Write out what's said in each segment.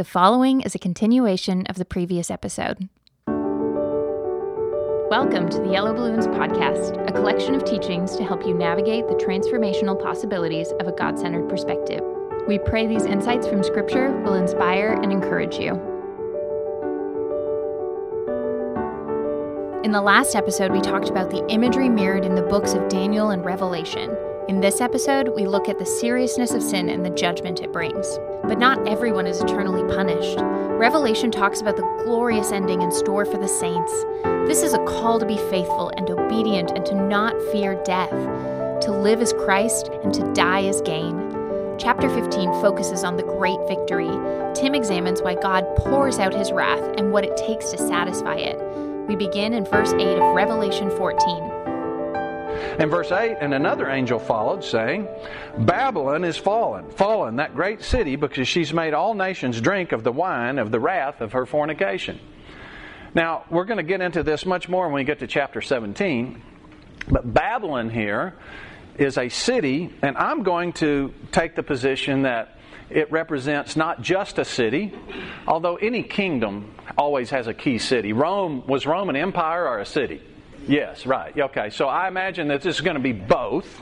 The following is a continuation of the previous episode. Welcome to the Yellow Balloons Podcast, a collection of teachings to help you navigate the transformational possibilities of a God centered perspective. We pray these insights from Scripture will inspire and encourage you. In the last episode, we talked about the imagery mirrored in the books of Daniel and Revelation. In this episode, we look at the seriousness of sin and the judgment it brings. But not everyone is eternally punished. Revelation talks about the glorious ending in store for the saints. This is a call to be faithful and obedient and to not fear death, to live as Christ and to die as gain. Chapter 15 focuses on the great victory. Tim examines why God pours out his wrath and what it takes to satisfy it. We begin in verse 8 of Revelation 14. In verse 8, and another angel followed, saying, Babylon is fallen, fallen, that great city, because she's made all nations drink of the wine of the wrath of her fornication. Now, we're going to get into this much more when we get to chapter 17, but Babylon here is a city, and I'm going to take the position that it represents not just a city, although any kingdom always has a key city. Rome was Roman empire or a city? Yes, right. Okay, so I imagine that this is going to be both.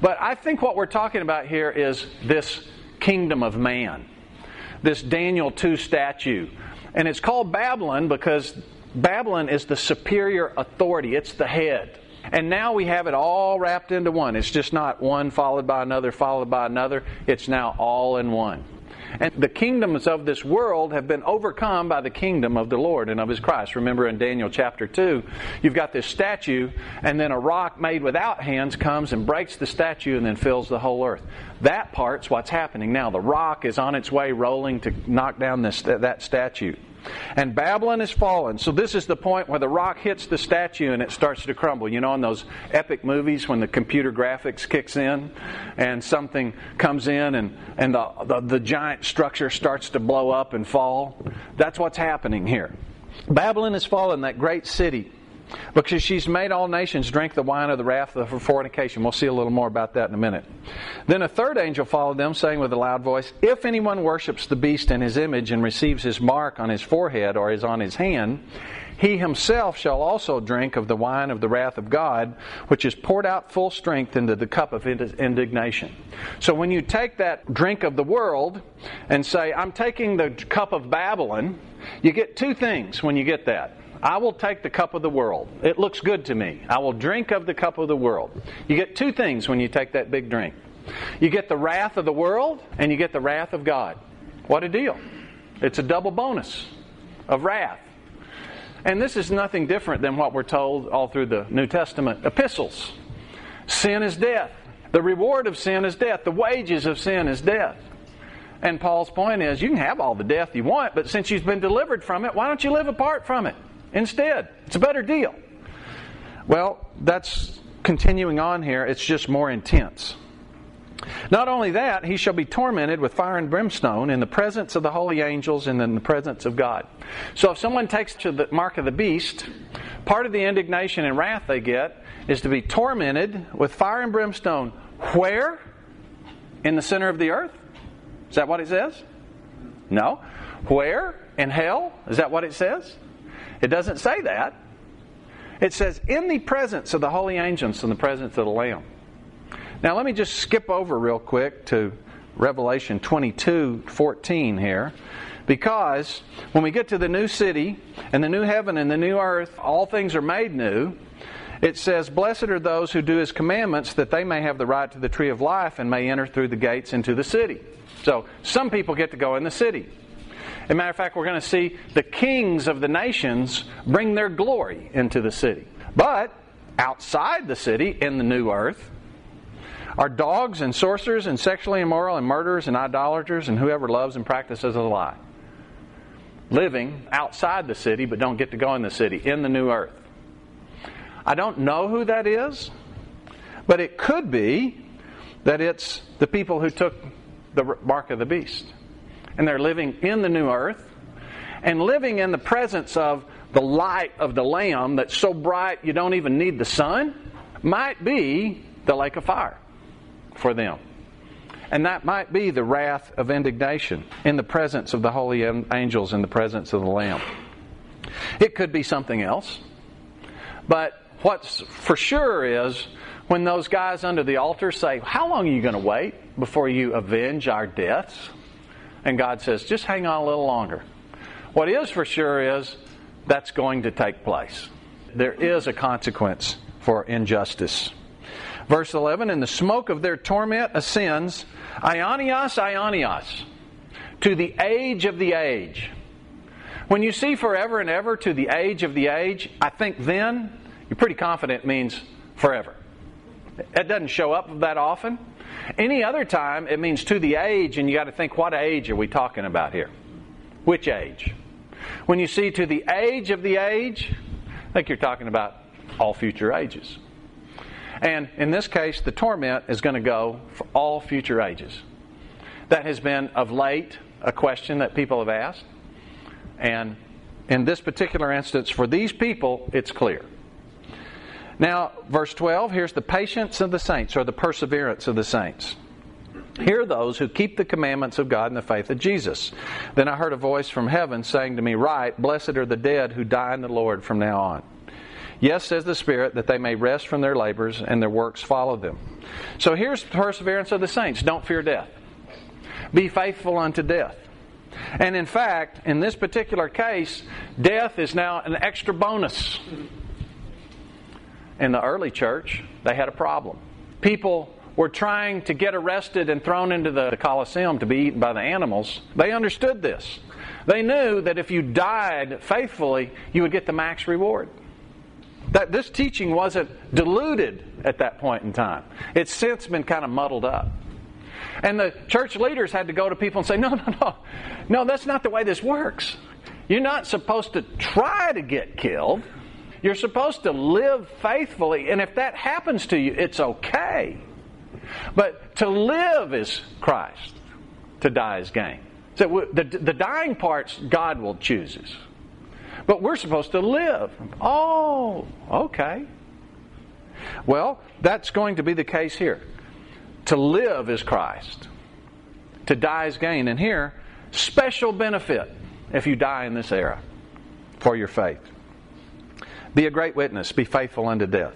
But I think what we're talking about here is this kingdom of man, this Daniel 2 statue. And it's called Babylon because Babylon is the superior authority, it's the head. And now we have it all wrapped into one. It's just not one followed by another, followed by another. It's now all in one. And the kingdoms of this world have been overcome by the kingdom of the Lord and of his Christ. Remember in Daniel chapter 2, you've got this statue, and then a rock made without hands comes and breaks the statue and then fills the whole earth. That part's what's happening now. The rock is on its way rolling to knock down this, that statue. And Babylon is fallen. So this is the point where the rock hits the statue and it starts to crumble. You know, in those epic movies when the computer graphics kicks in and something comes in and, and the, the, the giant structure starts to blow up and fall. That's what's happening here. Babylon has fallen, that great city because she's made all nations drink the wine of the wrath of her fornication. We'll see a little more about that in a minute. Then a third angel followed them, saying with a loud voice, If anyone worships the beast in his image and receives his mark on his forehead or is on his hand, he himself shall also drink of the wine of the wrath of God, which is poured out full strength into the cup of indignation. So when you take that drink of the world and say, I'm taking the cup of Babylon, you get two things when you get that. I will take the cup of the world. It looks good to me. I will drink of the cup of the world. You get two things when you take that big drink you get the wrath of the world, and you get the wrath of God. What a deal! It's a double bonus of wrath. And this is nothing different than what we're told all through the New Testament epistles. Sin is death. The reward of sin is death. The wages of sin is death. And Paul's point is you can have all the death you want, but since you've been delivered from it, why don't you live apart from it? Instead. It's a better deal. Well, that's continuing on here, it's just more intense. Not only that, he shall be tormented with fire and brimstone in the presence of the holy angels and in the presence of God. So if someone takes to the mark of the beast, part of the indignation and wrath they get is to be tormented with fire and brimstone. Where? In the center of the earth? Is that what it says? No. Where? In hell? Is that what it says? It doesn't say that. It says, in the presence of the holy angels and the presence of the Lamb. Now, let me just skip over real quick to Revelation 22 14 here. Because when we get to the new city and the new heaven and the new earth, all things are made new. It says, Blessed are those who do his commandments, that they may have the right to the tree of life and may enter through the gates into the city. So, some people get to go in the city. As a matter of fact, we're going to see the kings of the nations bring their glory into the city. But outside the city, in the new earth, are dogs and sorcerers and sexually immoral and murderers and idolaters and whoever loves and practices a lie. Living outside the city, but don't get to go in the city, in the new earth. I don't know who that is, but it could be that it's the people who took the mark of the beast and they're living in the new earth and living in the presence of the light of the Lamb that's so bright you don't even need the sun might be the lake of fire for them. And that might be the wrath of indignation in the presence of the holy angels, in the presence of the Lamb. It could be something else. But what's for sure is when those guys under the altar say, How long are you going to wait before you avenge our deaths? And God says, Just hang on a little longer. What is for sure is that's going to take place. There is a consequence for injustice. Verse 11, and the smoke of their torment ascends, Aionios, Aionios, to the age of the age. When you see forever and ever to the age of the age, I think then you're pretty confident means forever. It doesn't show up that often. Any other time, it means to the age, and you got to think, what age are we talking about here? Which age? When you see to the age of the age, I think you're talking about all future ages. And in this case, the torment is going to go for all future ages. That has been of late a question that people have asked. And in this particular instance, for these people, it's clear. Now, verse 12, here's the patience of the saints, or the perseverance of the saints. Hear those who keep the commandments of God and the faith of Jesus. Then I heard a voice from heaven saying to me, Write, blessed are the dead who die in the Lord from now on. Yes, says the Spirit, that they may rest from their labors and their works follow them. So here's the perseverance of the saints. Don't fear death. Be faithful unto death. And in fact, in this particular case, death is now an extra bonus. In the early church, they had a problem. People were trying to get arrested and thrown into the Colosseum to be eaten by the animals. They understood this. They knew that if you died faithfully, you would get the max reward. That this teaching wasn't diluted at that point in time. It's since been kind of muddled up. And the church leaders had to go to people and say, no, no, no, no, that's not the way this works. You're not supposed to try to get killed. You're supposed to live faithfully. And if that happens to you, it's okay. But to live is Christ, to die is gain. So the, the dying parts, God will chooses. But we're supposed to live. Oh, okay. Well, that's going to be the case here. To live is Christ, to die is gain. And here, special benefit if you die in this era for your faith. Be a great witness, be faithful unto death.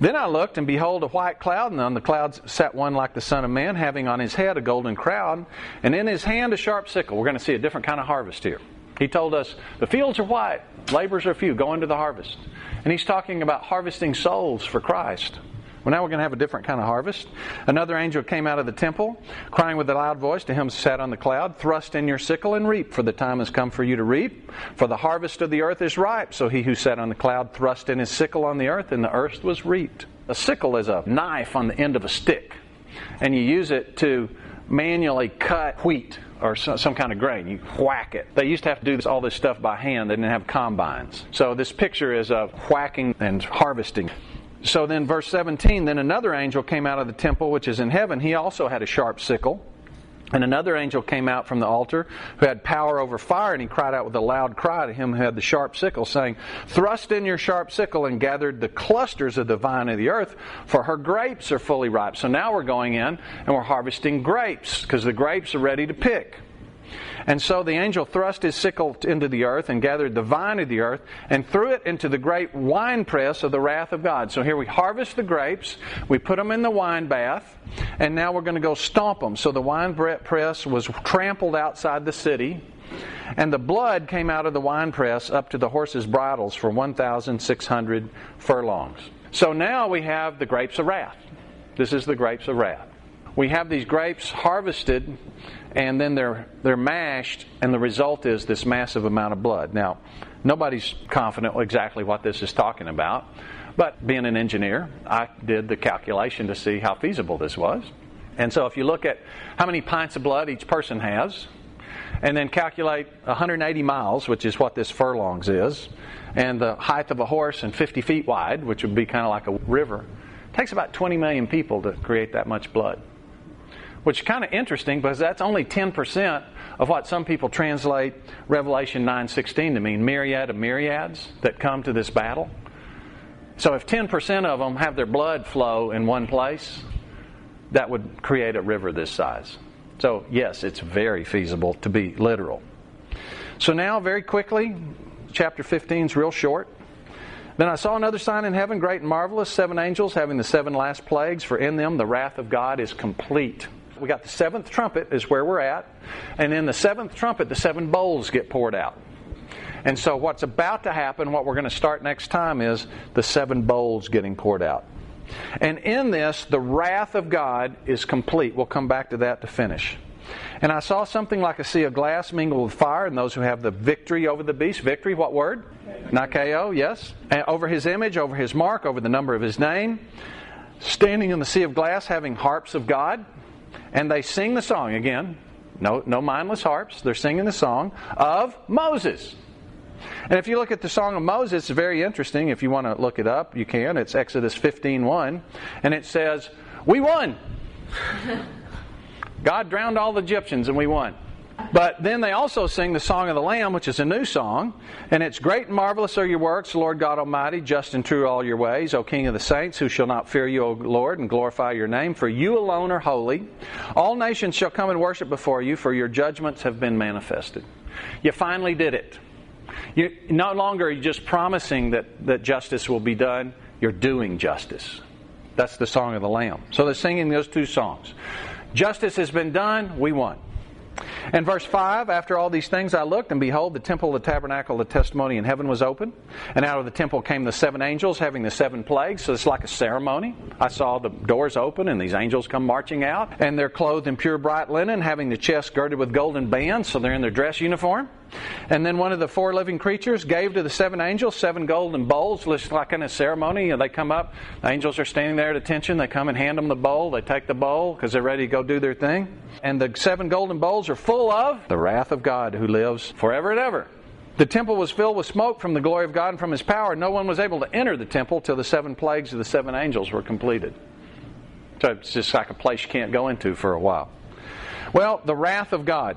Then I looked, and behold, a white cloud, and on the clouds sat one like the Son of Man, having on his head a golden crown, and in his hand a sharp sickle. We're going to see a different kind of harvest here. He told us, The fields are white, labors are few, go into the harvest. And he's talking about harvesting souls for Christ. Well, now we're going to have a different kind of harvest. Another angel came out of the temple, crying with a loud voice to him who sat on the cloud, Thrust in your sickle and reap, for the time has come for you to reap. For the harvest of the earth is ripe. So he who sat on the cloud thrust in his sickle on the earth, and the earth was reaped. A sickle is a knife on the end of a stick, and you use it to manually cut wheat or some, kind of grain. You whack it. They used to have to do this, all this stuff by hand. They didn't have combines. So this picture is of whacking and harvesting. So then, verse 17 then another angel came out of the temple which is in heaven. He also had a sharp sickle. And another angel came out from the altar who had power over fire, and he cried out with a loud cry to him who had the sharp sickle, saying, Thrust in your sharp sickle and gathered the clusters of the vine of the earth, for her grapes are fully ripe. So now we're going in and we're harvesting grapes, because the grapes are ready to pick. And so the angel thrust his sickle into the earth and gathered the vine of the earth and threw it into the great winepress of the wrath of God. So here we harvest the grapes, we put them in the wine bath, and now we're going to go stomp them. So the wine press was trampled outside the city, and the blood came out of the wine press up to the horses' bridles for 1,600 furlongs. So now we have the grapes of wrath. This is the grapes of wrath we have these grapes harvested and then they're they're mashed and the result is this massive amount of blood. Now, nobody's confident exactly what this is talking about, but being an engineer, I did the calculation to see how feasible this was. And so if you look at how many pints of blood each person has, and then calculate 180 miles, which is what this furlongs is, and the height of a horse and 50 feet wide, which would be kind of like a river, it takes about 20 million people to create that much blood which is kind of interesting because that's only 10% of what some people translate Revelation 9:16 to mean myriad of myriads that come to this battle. So if 10% of them have their blood flow in one place, that would create a river this size. So, yes, it's very feasible to be literal. So, now, very quickly, chapter 15 is real short. Then I saw another sign in heaven, great and marvelous, seven angels having the seven last plagues, for in them the wrath of God is complete. We got the seventh trumpet, is where we're at. And in the seventh trumpet, the seven bowls get poured out. And so, what's about to happen, what we're going to start next time, is the seven bowls getting poured out. And in this, the wrath of God is complete. We'll come back to that to finish. And I saw something like a sea of glass mingled with fire, and those who have the victory over the beast. Victory, what word? Nikao, yes. And over his image, over his mark, over the number of his name. Standing in the sea of glass, having harps of God. And they sing the song again. No, no mindless harps. They're singing the song of Moses. And if you look at the Song of Moses, it's very interesting. If you want to look it up, you can. It's Exodus 15.1. And it says, We won! God drowned all the Egyptians and we won. But then they also sing the Song of the Lamb, which is a new song, and it's great and marvelous are your works, Lord God Almighty, just and true all your ways, O King of the saints, who shall not fear you, O Lord, and glorify your name, for you alone are holy. All nations shall come and worship before you, for your judgments have been manifested. You finally did it. You no longer are you just promising that, that justice will be done, you're doing justice. That's the Song of the Lamb. So they're singing those two songs. Justice has been done, we won. And verse 5 After all these things I looked, and behold, the temple of the tabernacle the testimony in heaven was open. And out of the temple came the seven angels having the seven plagues. So it's like a ceremony. I saw the doors open, and these angels come marching out. And they're clothed in pure bright linen, having the chest girded with golden bands. So they're in their dress uniform. And then one of the four living creatures gave to the seven angels seven golden bowls, just like in a ceremony. They come up, the angels are standing there at attention. They come and hand them the bowl. They take the bowl because they're ready to go do their thing. And the seven golden bowls are full of the wrath of God who lives forever and ever. The temple was filled with smoke from the glory of God and from his power. No one was able to enter the temple till the seven plagues of the seven angels were completed. So it's just like a place you can't go into for a while. Well, the wrath of God.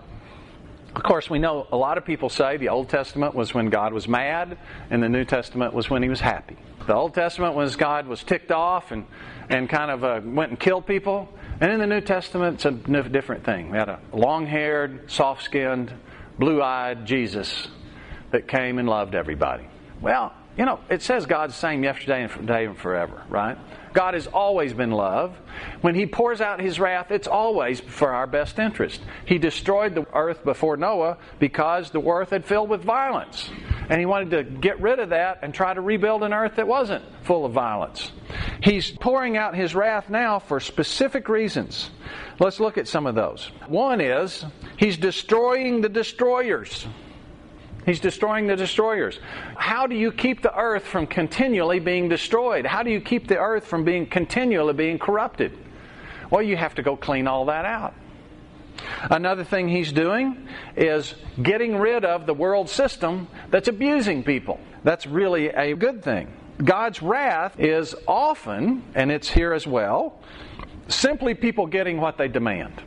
Of course, we know a lot of people say the Old Testament was when God was mad, and the New Testament was when he was happy. The Old Testament was God was ticked off and, and kind of uh, went and killed people. And in the New Testament, it's a different thing. We had a long haired, soft skinned, blue eyed Jesus that came and loved everybody. Well, you know, it says God's the same yesterday and today and forever, right? God has always been love. When He pours out His wrath, it's always for our best interest. He destroyed the earth before Noah because the earth had filled with violence. And He wanted to get rid of that and try to rebuild an earth that wasn't full of violence. He's pouring out His wrath now for specific reasons. Let's look at some of those. One is He's destroying the destroyers. He's destroying the destroyers. How do you keep the earth from continually being destroyed? How do you keep the earth from being continually being corrupted? Well, you have to go clean all that out. Another thing he's doing is getting rid of the world system that's abusing people. That's really a good thing. God's wrath is often, and it's here as well, simply people getting what they demand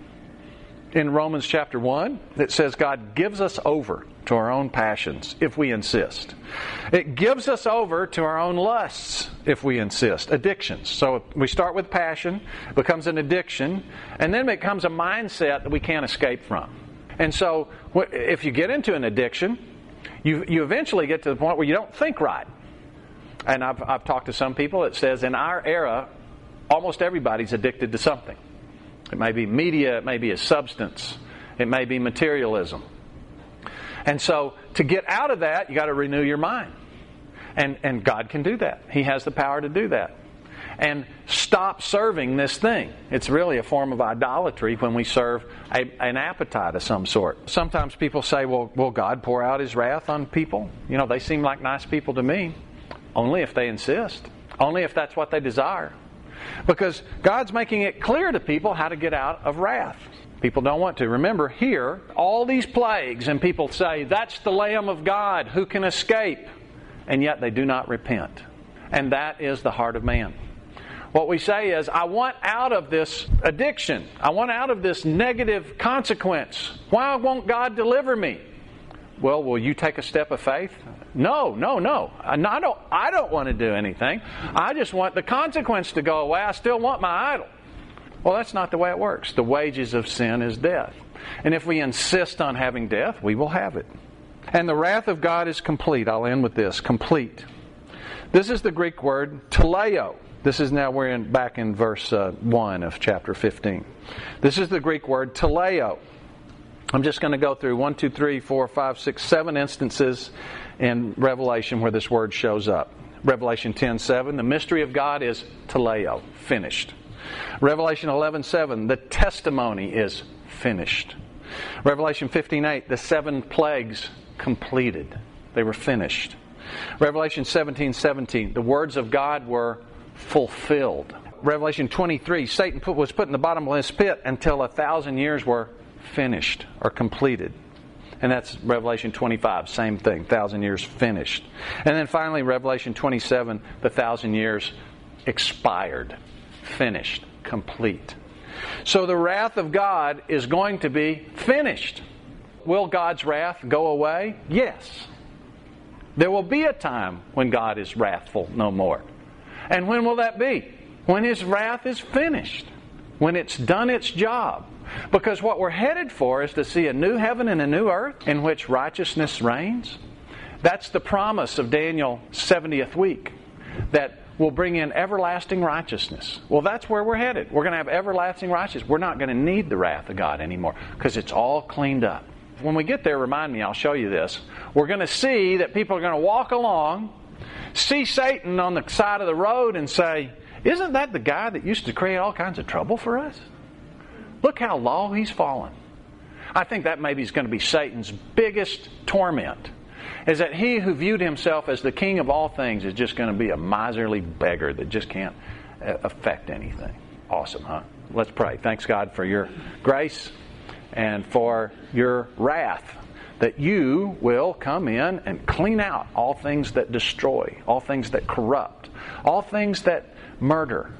in Romans chapter 1, it says God gives us over to our own passions if we insist. It gives us over to our own lusts if we insist. Addictions. So we start with passion, becomes an addiction, and then it becomes a mindset that we can't escape from. And so if you get into an addiction, you, you eventually get to the point where you don't think right. And I've, I've talked to some people, it says in our era, almost everybody's addicted to something. It may be media, it may be a substance, it may be materialism. And so to get out of that, you got to renew your mind. And, and God can do that. He has the power to do that. And stop serving this thing. It's really a form of idolatry when we serve a, an appetite of some sort. Sometimes people say, well, will God pour out his wrath on people? You know, they seem like nice people to me. Only if they insist. Only if that's what they desire. Because God's making it clear to people how to get out of wrath. People don't want to. Remember, here, all these plagues, and people say, That's the Lamb of God who can escape. And yet they do not repent. And that is the heart of man. What we say is, I want out of this addiction. I want out of this negative consequence. Why won't God deliver me? Well, will you take a step of faith? No, no, no. I don't, I don't want to do anything. I just want the consequence to go away. I still want my idol. Well, that's not the way it works. The wages of sin is death. And if we insist on having death, we will have it. And the wrath of God is complete. I'll end with this complete. This is the Greek word teleo. This is now we're in, back in verse uh, 1 of chapter 15. This is the Greek word teleo. I'm just going to go through one, two, three, four, five, six, seven instances in Revelation where this word shows up. Revelation 10:7, the mystery of God is teleo, finished. Revelation 11:7, the testimony is finished. Revelation 15:8, the seven plagues completed. They were finished. Revelation 17:17, 17, the words of God were fulfilled. Revelation 23, Satan put, was put in the bottomless pit until a thousand years were finished or completed. And that's Revelation 25, same thing, thousand years finished. And then finally, Revelation 27, the thousand years expired, finished, complete. So the wrath of God is going to be finished. Will God's wrath go away? Yes. There will be a time when God is wrathful no more. And when will that be? When His wrath is finished, when it's done its job. Because what we're headed for is to see a new heaven and a new earth in which righteousness reigns. That's the promise of Daniel 70th week that will bring in everlasting righteousness. Well, that's where we're headed. We're going to have everlasting righteousness. We're not going to need the wrath of God anymore because it's all cleaned up. When we get there, remind me, I'll show you this. We're going to see that people are going to walk along, see Satan on the side of the road, and say, Isn't that the guy that used to create all kinds of trouble for us? Look how low he's fallen. I think that maybe is going to be Satan's biggest torment. Is that he who viewed himself as the king of all things is just going to be a miserly beggar that just can't uh, affect anything. Awesome, huh? Let's pray. Thanks, God, for your grace and for your wrath. That you will come in and clean out all things that destroy, all things that corrupt, all things that murder,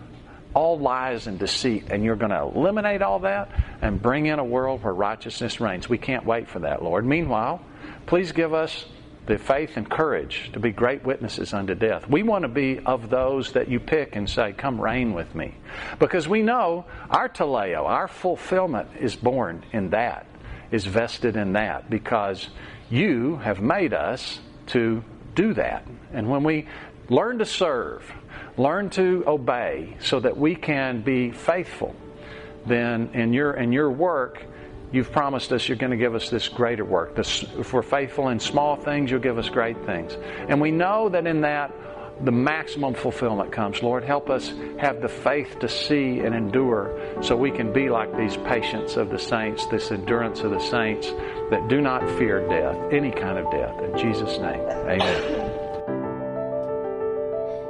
all lies and deceit, and you're going to eliminate all that and bring in a world where righteousness reigns. We can't wait for that, Lord. Meanwhile, please give us the faith and courage to be great witnesses unto death. We want to be of those that you pick and say, Come reign with me. Because we know our teleo, our fulfillment is born in that, is vested in that, because you have made us to do that. And when we learn to serve, learn to obey so that we can be faithful, then in your in your work, you've promised us you're going to give us this greater work. This, if we're faithful in small things, you'll give us great things. And we know that in that the maximum fulfillment comes. Lord, help us have the faith to see and endure so we can be like these patience of the saints, this endurance of the saints that do not fear death, any kind of death. In Jesus' name, amen.